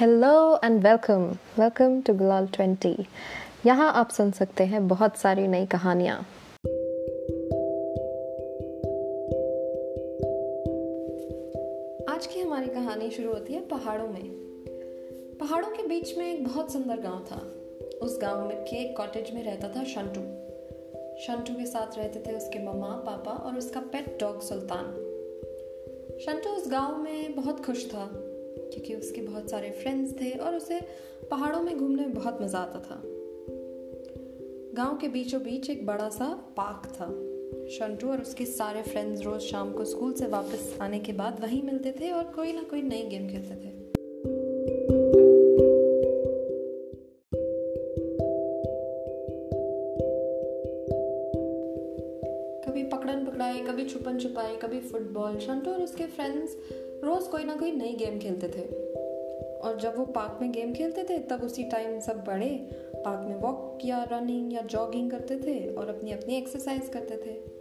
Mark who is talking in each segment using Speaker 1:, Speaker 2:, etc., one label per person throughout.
Speaker 1: Hello and welcome welcome to Gulal twenty यहाँ आप सुन सकते हैं बहुत सारी नई कहानियाँ। आज की हमारी कहानी शुरू होती है पहाड़ों में। पहाड़ों के बीच में एक बहुत सुंदर गाँव था। उस गाँव में के कॉटेज में रहता था शंटू। शंटू के साथ रहते थे उसके मम्मा, पापा और उसका पेट डॉग सुल्तान। शंटू उस गाँव में बहुत खुश था। क्योंकि उसके बहुत सारे फ्रेंड्स थे और उसे पहाड़ों में घूमने में बहुत मज़ा आता था। गाँव के बीचों बीच एक बड़ा सा पार्क था। शंटू और उसके सारे फ्रेंड्स रोज शाम को स्कूल से वापस आने के बाद वहीं मिलते थे और कोई ना कोई नई गेम खेलते थे। कभी पकड़न पकड़ाई कभी छुपन छुपाई कभी फुटबॉल शंटू और उसके फ्रेंड्स रोज कोई ना कोई नई गेम खेलते थे। और जब वो पार्क में गेम खेलते थे, तब उसी टाइम सब बड़े पार्क में वॉक या रनिंग या जॉगिंग करते थे और अपनी अपनी एक्सरसाइज करते थे।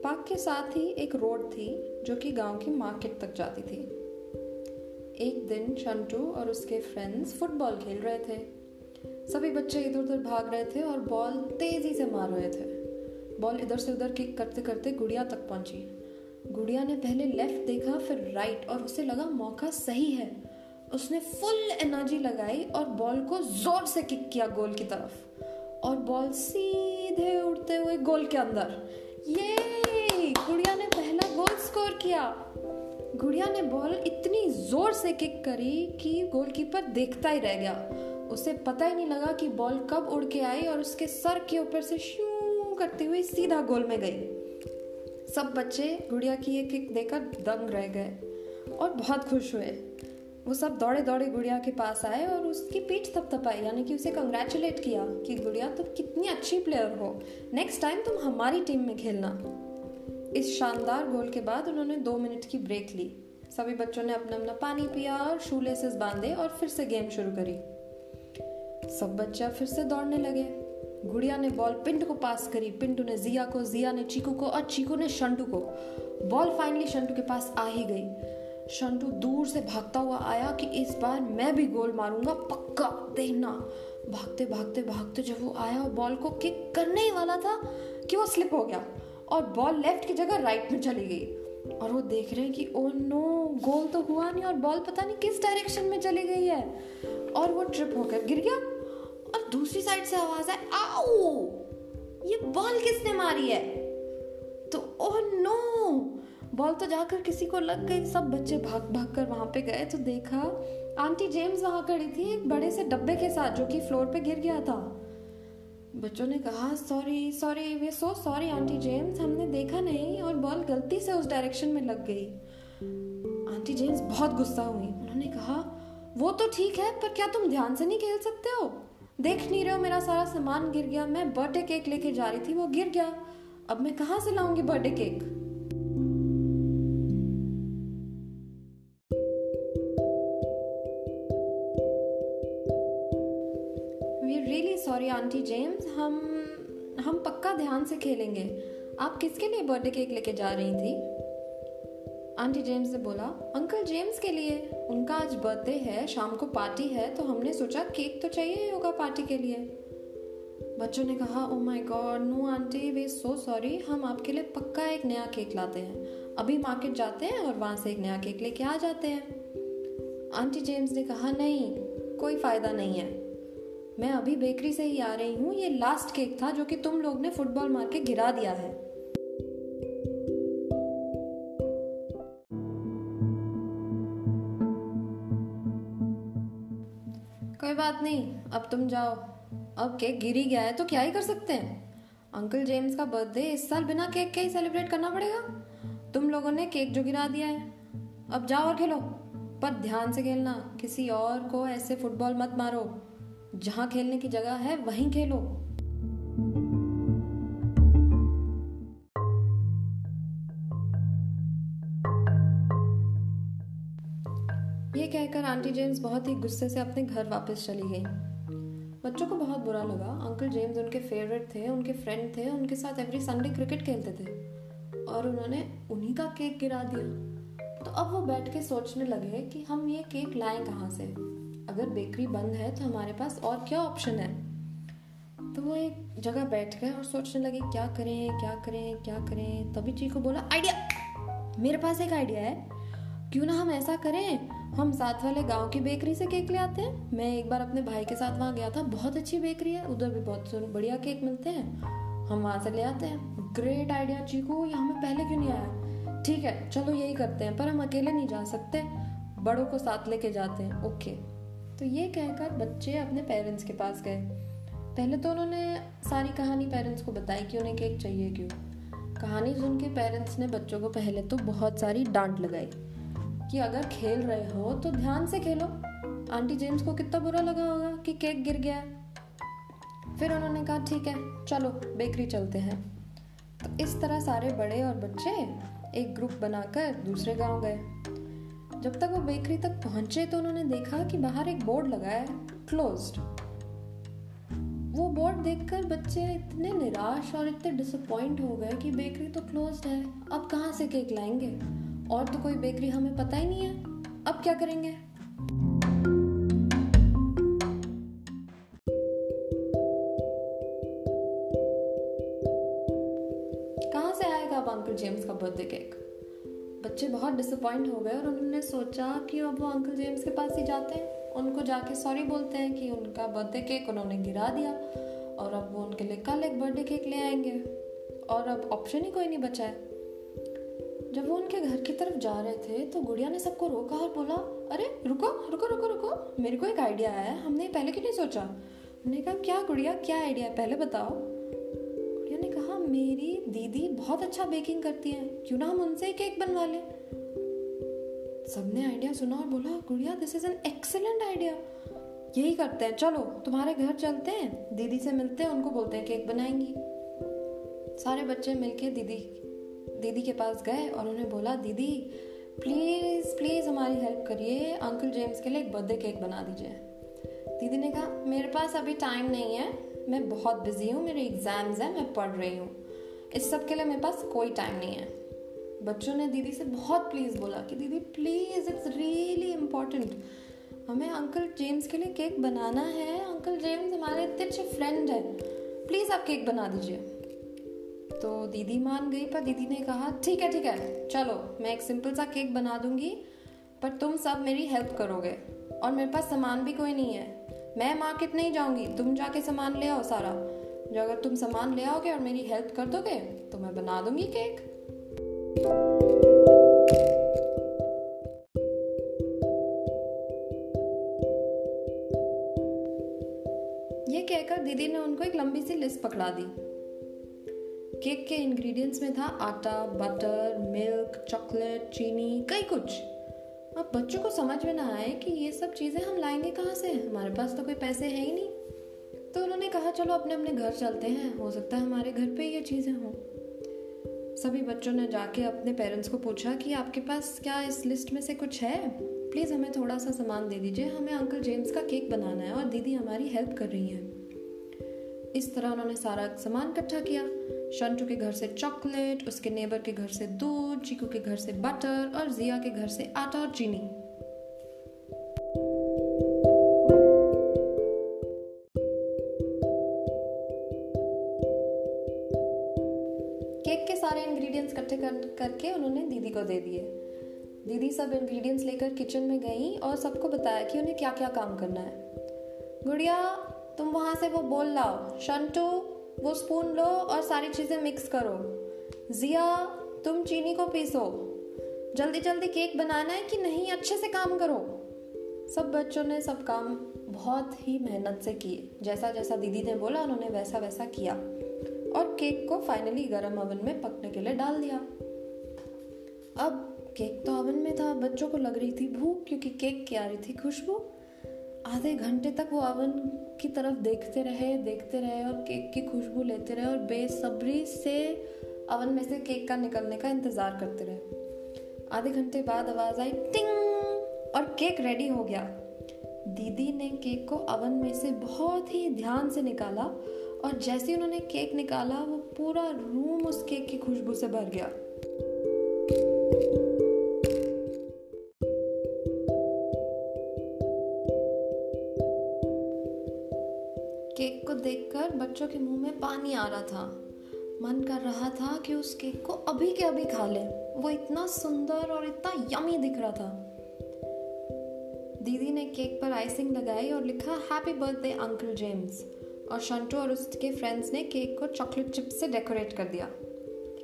Speaker 1: पार्क के साथ ही एक रोड थी, जो कि गाँव की मार्केट तक जाती थी। एक दिन शंटू और उसके फ्रेंड्स फुटबॉल खेल रहे थे। सभी बच्चे इधर उधर भाग रहे थे और बॉल तेज़ी से मार रहे थे। बॉल इधर से उधर किक करते करते गुड़िया तक पहुँची। गुड़िया ने पहले लेफ़्ट देखा, फिर राइट और उसे लगा मौका सही है। उसने फुल एनर्जी लगाई और बॉल को ज़ोर से किक किया गोल की तरफ़। और बॉल सीधे उड़ते हुए गोल के अंदर। ये गुड़िया ने पहला गोल स्कोर किया। गुड़िया ने बॉल इतनी ज़ोर से किक करी कि गोलकीपर देखता ही रह गया। उसे पता ही नहीं लगा कि बॉल कब उड़ के आई और उसके सर के ऊपर से शू करती हुई सीधा गोल में गई। सब बच्चे गुड़िया की ये किक देकर दंग रह गए और बहुत खुश हुए। वो सब दौड़े दौड़े गुड़िया के पास आए और उसकी पीठ थपथपाई यानी कि उसे कंग्रेचुलेट किया कि गुड़िया तुम कितनी अच्छी प्लेयर हो। नेक्स्ट टाइम तुम हमारी टीम में खेलना। इस शानदार गोल के बाद उन्होंने दो मिनट की ब्रेक ली। सभी बच्चों ने अपना अपना पानी पिया और शू लेसेस बांधे और फिर से गेम शुरू करी। सब बच्चा फिर से दौड़ने लगे। गुड़िया ने बॉल पिंटू को पास करी। पिंटू ने जिया को, जिया ने चीकू को और चीकू ने शंटू को। बॉल फाइनली शंटू के पास आ ही गई। शंटू दूर से भागता हुआ आया कि इस बार मैं भी गोल मारूँगा, पक्का देखना। भागते भागते भागते जब वो आया और बॉल को किक करने ही वाला था कि वो स्लिप हो गया और बॉल लेफ़्ट की जगह राइट में चली गई। और वो देख रहे हैं कि ओ नो गोल तो हुआ नहीं और बॉल पता नहीं किस डायरेक्शन में चली गई है। और वो ट्रिप होकर गिर गया? और दूसरी साइड से आवाज़ है आओ! ये बॉल किसने मारी है? तो ओह, नो! बॉल तो जाकर किसी को लग गई। सब बच्चे भाग भाग कर वहाँ पे गए तो देखा, आंटी जेम्स वहाँ खड़ी थी एक बड़े से डब्बे के साथ, जो कि फ्लोर पे गिर गया था। बच्चों ने कहा, sorry sorry, we so sorry, aunty James. हमने देखा नहीं और बॉल गलती से उस डायरेक्शन में लग गई। आंटी जेम्स बहुत गुस्सा हुई। उन्होंने कहा, वो तो ठीक है, पर क्या तुम ध्यान से नहीं खेल सकते हो? देख नहीं रहे हो, मेरा सारा सामान गिर गया, मैं बर्थडे केक लेके जा रही थी, वो गिर गया। अब मैं कहाँ से लाऊँगी birthday cake we really sorry aunty James हम हम पक्का ध्यान से खेलेंगे। आप किसके लिए बर्थडे केक लेके जा रही थी? आंटी जेम्स ने बोला, अंकल जेम्स के लिए उनका आज बर्थडे है, शाम को पार्टी है तो हमने सोचा केक तो चाहिए ही होगा पार्टी के लिए. बच्चों ने कहा ओ my god no aunty we so sorry हम आपके लिए पक्का एक नया केक लाते हैं। अभी मार्केट जाते हैं और वहाँ से एक नया केक लेके आ जाते हैं. आंटी जेम्स ने कहा, नहीं, कोई फ़ायदा नहीं है। मैं अभी बेकरी से ही आ रही हूँ। ये लास्ट केक था जो कि तुम लोग ने फुटबॉल मार के गिरा दिया है। कोई बात नहीं, अब तुम जाओ। अब केक गिर गया है तो क्या ही कर सकते हैं? अंकल जेम्स का बर्थडे इस साल बिना केक के ही सेलिब्रेट करना पड़ेगा। तुम लोगों ने केक जो गिरा दिया है। अब जाओ और खेलो। पर ध्यान से खेलना, किसी और को ऐसे फुटबॉल मत मारो। जहाँ खेलने की जगह है, वहीं खेलो। कहकर आंटी जेम्स बहुत ही गुस्से से अपने घर वापस चली गई। बच्चों को बहुत बुरा लगा। अंकल जेम्स उनके फेवरेट थे, उनके फ्रेंड थे, उनके साथ एवरी संडे क्रिकेट खेलते थे। और उन्होंने उन्हीं का केक गिरा दिया। तो अब वो बैठ के सोचने लगे कि हम ये केक लाएँ कहाँ से? अगर बेकरी बंद है तो हमारे पास और क्या ऑप्शन है? तो वो एक जगह बैठ गए और सोचने लगे, क्या करें क्या करें क्या करें? तभी चीकू बोला आइडिया मेरे पास एक आइडिया है। क्यों ना हम ऐसा करें? हम साथ वाले गाँव की बेकरी से केक ले आते हैं। मैं एक बार अपने भाई के साथ वहाँ गया था। बहुत अच्छी बेकरी है। उधर भी बहुत बढ़िया केक मिलते हैं। हम वहाँ से ले आते हैं। Great idea Chiku. ये हमें पहले क्यों नहीं आया? ठीक है, चलो यही करते हैं। पर हम अकेले नहीं जा सकते। बड़ों को साथ लेके जाते हैं। ओके तो ये कहकर बच्चे अपने पेरेंट्स के पास गए। पहले तो उन्होंने सारी कहानी पेरेंट्स को बताई कि उन्हें केक चाहिए क्यों। कहानी सुन के पेरेंट्स ने बच्चों को पहले तो बहुत सारी डांट लगाई। कि अगर खेल रहे हो तो ध्यान से खेलो। आंटी जेम्स को कितना बुरा लगा होगा कि केक गिर गया फिर उन्होंने कहा, ठीक है, चलो, बेकरी चलते हैं। तो इस तरह सारे बड़े और बच्चे एक ग्रुप बनाकर दूसरे गाँव गए। जब तक वो बेकरी तक पहुँचे तो उन्होंने देखा कि बाहर एक बोर्ड लगा है क्लोज्ड वो बोर्ड देखकर बच्चे इतने निराश और इतने डिसअपॉइंट हो गए कि बेकरी तो क्लोज्ड है, अब कहाँ से केक लाएँगे? और तो कोई बेकरी हमें पता ही नहीं है। अब क्या करेंगे? कहाँ से आएगा अब अंकल जेम्स का बर्थडे केक बच्चे बहुत डिसअपॉइंट हो गए और उन्होंने सोचा कि अब वो अंकल जेम्स के पास ही जाते हैं। उनको जाके सॉरी बोलते हैं कि उनका बर्थडे केक उन्होंने गिरा दिया और अब वो उनके लिए कल एक बर्थडे केक ले आएँगे। और अब ऑप्शन ही कोई नहीं बचा है। जब वो उनके घर की तरफ़ जा रहे थे तो गुड़िया ने सबको रोका और बोला, अरे, रुको रुको रुको रुको, मेरे को एक आइडिया आया है, हमने पहले क्यों नहीं सोचा? मैंने कहा, क्या गुड़िया, क्या आइडिया है, पहले बताओ। गुड़िया ने कहा, मेरी दीदी बहुत अच्छा बेकिंग करती है, क्यों ना हम उनसे केक बनवा लें? सबने आइडिया सुना और बोला, Gudiya this is an excellent idea यही करते हैं, चलो, तुम्हारे घर चलते हैं, दीदी से मिलते हैं, उनको बोलते हैं, केक बनाएँगी. सारे बच्चे मिलके दीदी दीदी के पास गए और उन्हें बोला, दीदी प्लीज़ प्लीज़ हमारी हेल्प करिए। अंकल जेम्स के लिए एक बर्थडे केक बना दीजिए। दीदी ने कहा, मेरे पास अभी टाइम नहीं है। मैं बहुत बिज़ी हूँ। मेरे एग्ज़ाम्स हैं। मैं पढ़ रही हूँ। इस सब के लिए मेरे पास कोई टाइम नहीं है। बच्चों ने दीदी से बहुत प्लीज़ बोला कि, दीदी प्लीज़ इट्स रियली इम्पोर्टेंट हमें अंकल जेम्स के लिए केक बनाना है। अंकल जेम्स हमारे इतने अच्छे फ्रेंड हैं। प्लीज़ आप केक बना दीजिए। तो दीदी मान गई, पर दीदी ने कहा, ठीक है ठीक है, चलो, मैं एक सिंपल सा केक बना दूँगी, पर तुम सब मेरी हेल्प करोगे, और मेरे पास सामान भी कोई नहीं है। मैं मार्केट नहीं जाऊँगी, तुम जाके सामान ले आओ सारा। जो अगर तुम सामान ले आओगे और मेरी हेल्प कर दोगे तो मैं बना दूँगी केक। ये कहकर दीदी ने उनको एक लंबी सी लिस्ट पकड़ा दी। केक के इंग्रेडिएंट्स में था आटा बटर मिल्क चॉकलेट चीनी, कई कुछ। अब बच्चों को समझ में ना आए कि ये सब चीज़ें हम लाएँगे कहाँ से? हमारे पास तो कोई पैसे है ही नहीं। तो उन्होंने कहा, चलो अपने अपने घर चलते हैं। हो सकता है हमारे घर पे ये चीज़ें हों। सभी बच्चों ने जाके अपने पेरेंट्स को पूछा कि आपके पास क्या इस लिस्ट में से कुछ है? प्लीज़ हमें थोड़ा सा सामान दे दीजिए। हमें अंकल जेम्स का केक बनाना है और दीदी हमारी हेल्प कर रही हैं। इस तरह उन्होंने सारा सामान इकट्ठा किया। शंटू के घर से चॉकलेट, उसके नेबर के घर से दूध, चीकू के घर से बटर और जिया के घर से आटा और चीनी। केक के सारे इंग्रेडिएंट्स इकट्ठे कर, करके उन्होंने दीदी को दे दिए। दीदी सब इंग्रेडिएंट्स लेकर किचन में गई और सबको बताया कि उन्हें क्या क्या काम करना है। गुड़िया, तुम वहाँ से वो बोल लाओ। शंटू वो स्पून लो और सारी चीज़ें मिक्स करो। जिया, तुम चीनी को पीसो। जल्दी जल्दी केक बनाना है कि नहीं, अच्छे से काम करो। सब बच्चों ने सब काम बहुत ही मेहनत से किए। जैसा जैसा दीदी ने बोला, उन्होंने वैसा वैसा किया। और केक को फाइनली गर्म ओवन में पकने के लिए डाल दिया। अब केक तो ओवन में था, बच्चों को लग रही थी भूख, क्योंकि केक की आ रही थी खुशबू। आधे घंटे तक वो अवन की तरफ़ देखते रहे देखते रहे और केक की खुशबू लेते रहे और बेसब्री से अवन में से केक का निकलने का इंतज़ार करते रहे। आधे घंटे बाद आवाज़ आई, टिंग! और केक रेडी हो गया। दीदी ने केक को अवन में से बहुत ही ध्यान से निकाला और जैसे उन्होंने केक निकाला, वो पूरा रूम उस केक की खुशबू से भर गया। बच्चों के मुँह में पानी आ रहा था। मन कर रहा था कि उस केक को अभी के अभी खा ले। वो इतना सुंदर और इतना यमी दिख रहा था। दीदी ने केक पर आइसिंग लगाई और लिखा हैप्पी बर्थडे अंकल जेम्स और शंटू और उसके फ्रेंड्स ने केक को चॉकलेट चिप से डेकोरेट कर दिया।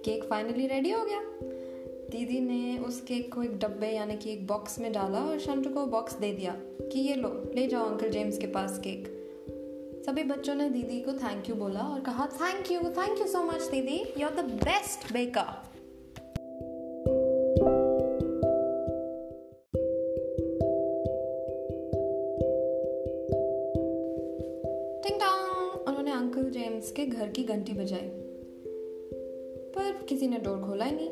Speaker 1: केक फाइनली रेडी हो गया। दीदी ने उस केक को एक डब्बे यानी कि एक बॉक्स में डाला और शंटू को बॉक्स दे दिया कि, ये लो, ले जाओ अंकल जेम्स के पास केक। सभी बच्चों ने दीदी को थैंक यू बोला और कहा thank you thank you so much दीदी. You are the best baker उन्होंने अंकल जेम्स के घर की घंटी बजाई। पर किसी ने डोर खोला ही नहीं।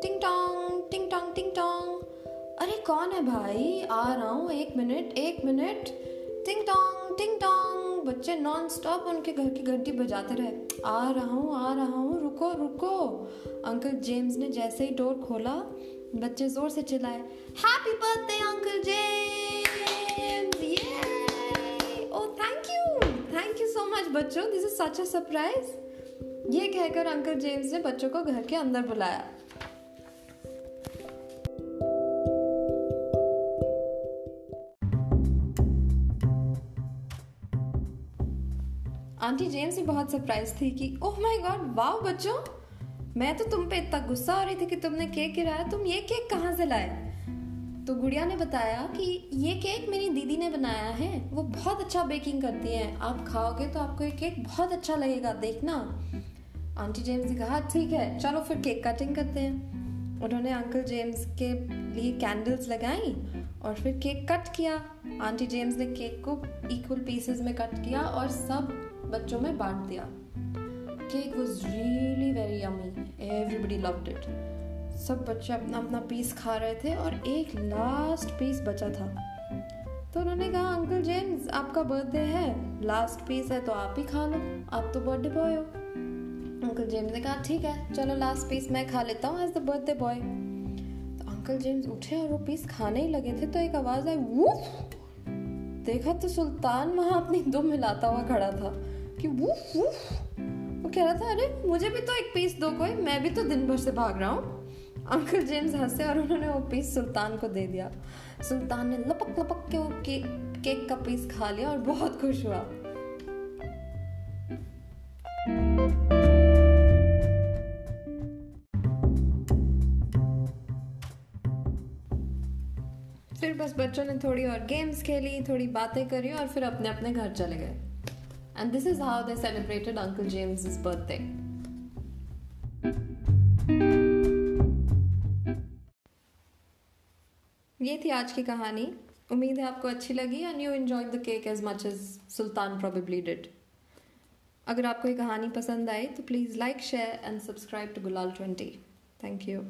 Speaker 1: टिंग टोंग टिंग टोंग टिंग टोंग अरे, कौन है भाई? आ रहा हूँ, एक मिनट एक मिनट। टिंग टोंग टिंग टोंग बच्चे नॉन स्टॉप उनके घर की घंटी बजाते रहे। आ रहा हूँ, आ रहा हूँ, रुको रुको। अंकल जेम्स ने जैसे ही डोर खोला, बच्चे ज़ोर से चिल्लाए हैप्पी बर्थडे अंकल जेम्स ये ओ thank you thank you so much बच्चों। This is such a surprise ये कहकर अंकल जेम्स ने बच्चों को घर के अंदर बुलाया। आंटी जेम्स भी बहुत सरप्राइज़ थी कि ओह माय गॉड वाह बच्चों, मैं तो तुम पे इतना गुस्सा हो रही थी कि तुमने केक गिराया, तुम ये केक कहाँ से लाए? तो गुड़िया ने बताया कि, ये केक मेरी दीदी ने बनाया है, वो बहुत अच्छा बेकिंग करती है। आप खाओगे तो आपको ये केक बहुत अच्छा लगेगा, देखना। आंटी जेम्स ने कहा, ठीक है, चलो फिर केक कटिंग करते हैं। उन्होंने अंकल जेम्स के लिए कैंडल्स लगाई और फिर केक कट किया। आंटी जेम्स ने केक को इक्वल पीसेस में कट किया और सब बच्चों में बांट दिया। Cake was really very yummy everybody loved it सब बच्चे अपना अपना पीस खा रहे थे और एक लास्ट पीस बचा था। तो उन्होंने कहा अंकल जेम्स आपका बर्थडे है। लास्ट पीस है तो आप ही खा लो। आप तो बर्थडे बॉय हो. अंकल जेम्स ने कहा, ठीक है, चलो लास्ट पीस मैं खा लेता हूँ एज द बर्थडे बॉय तो अंकल जेम्स उठे और वो पीस खाने ही लगे थे तो एक आवाज़ आई, वूफ! देखा तो सुल्तान वहाँ अपनी दुम हिलाता हुआ खड़ा था। कि वूफ वूफ। वो कह रहा था अरे मुझे भी तो एक पीस दो कोई मैं भी तो दिन भर से भाग रहा हूँ। अंकल जेम्स हंसे और उन्होंने वो पीस सुल्तान को दे दिया। सुल्तान ने लपक लपक के वो के, केक का पीस खा लिया और बहुत खुश हुआ। फिर बस बच्चों ने थोड़ी और गेम्स खेली थोड़ी बातें करी और फिर अपने अपने घर चले गए। And this is how they celebrated Uncle James's birthday. ये थी आज की कहानी। उम्मीद है आपको अच्छी लगी and you enjoy the cake as much as Sultan probably did अगर आपको ये कहानी पसंद आई तो please like share and subscribe to Gulal twenty thank you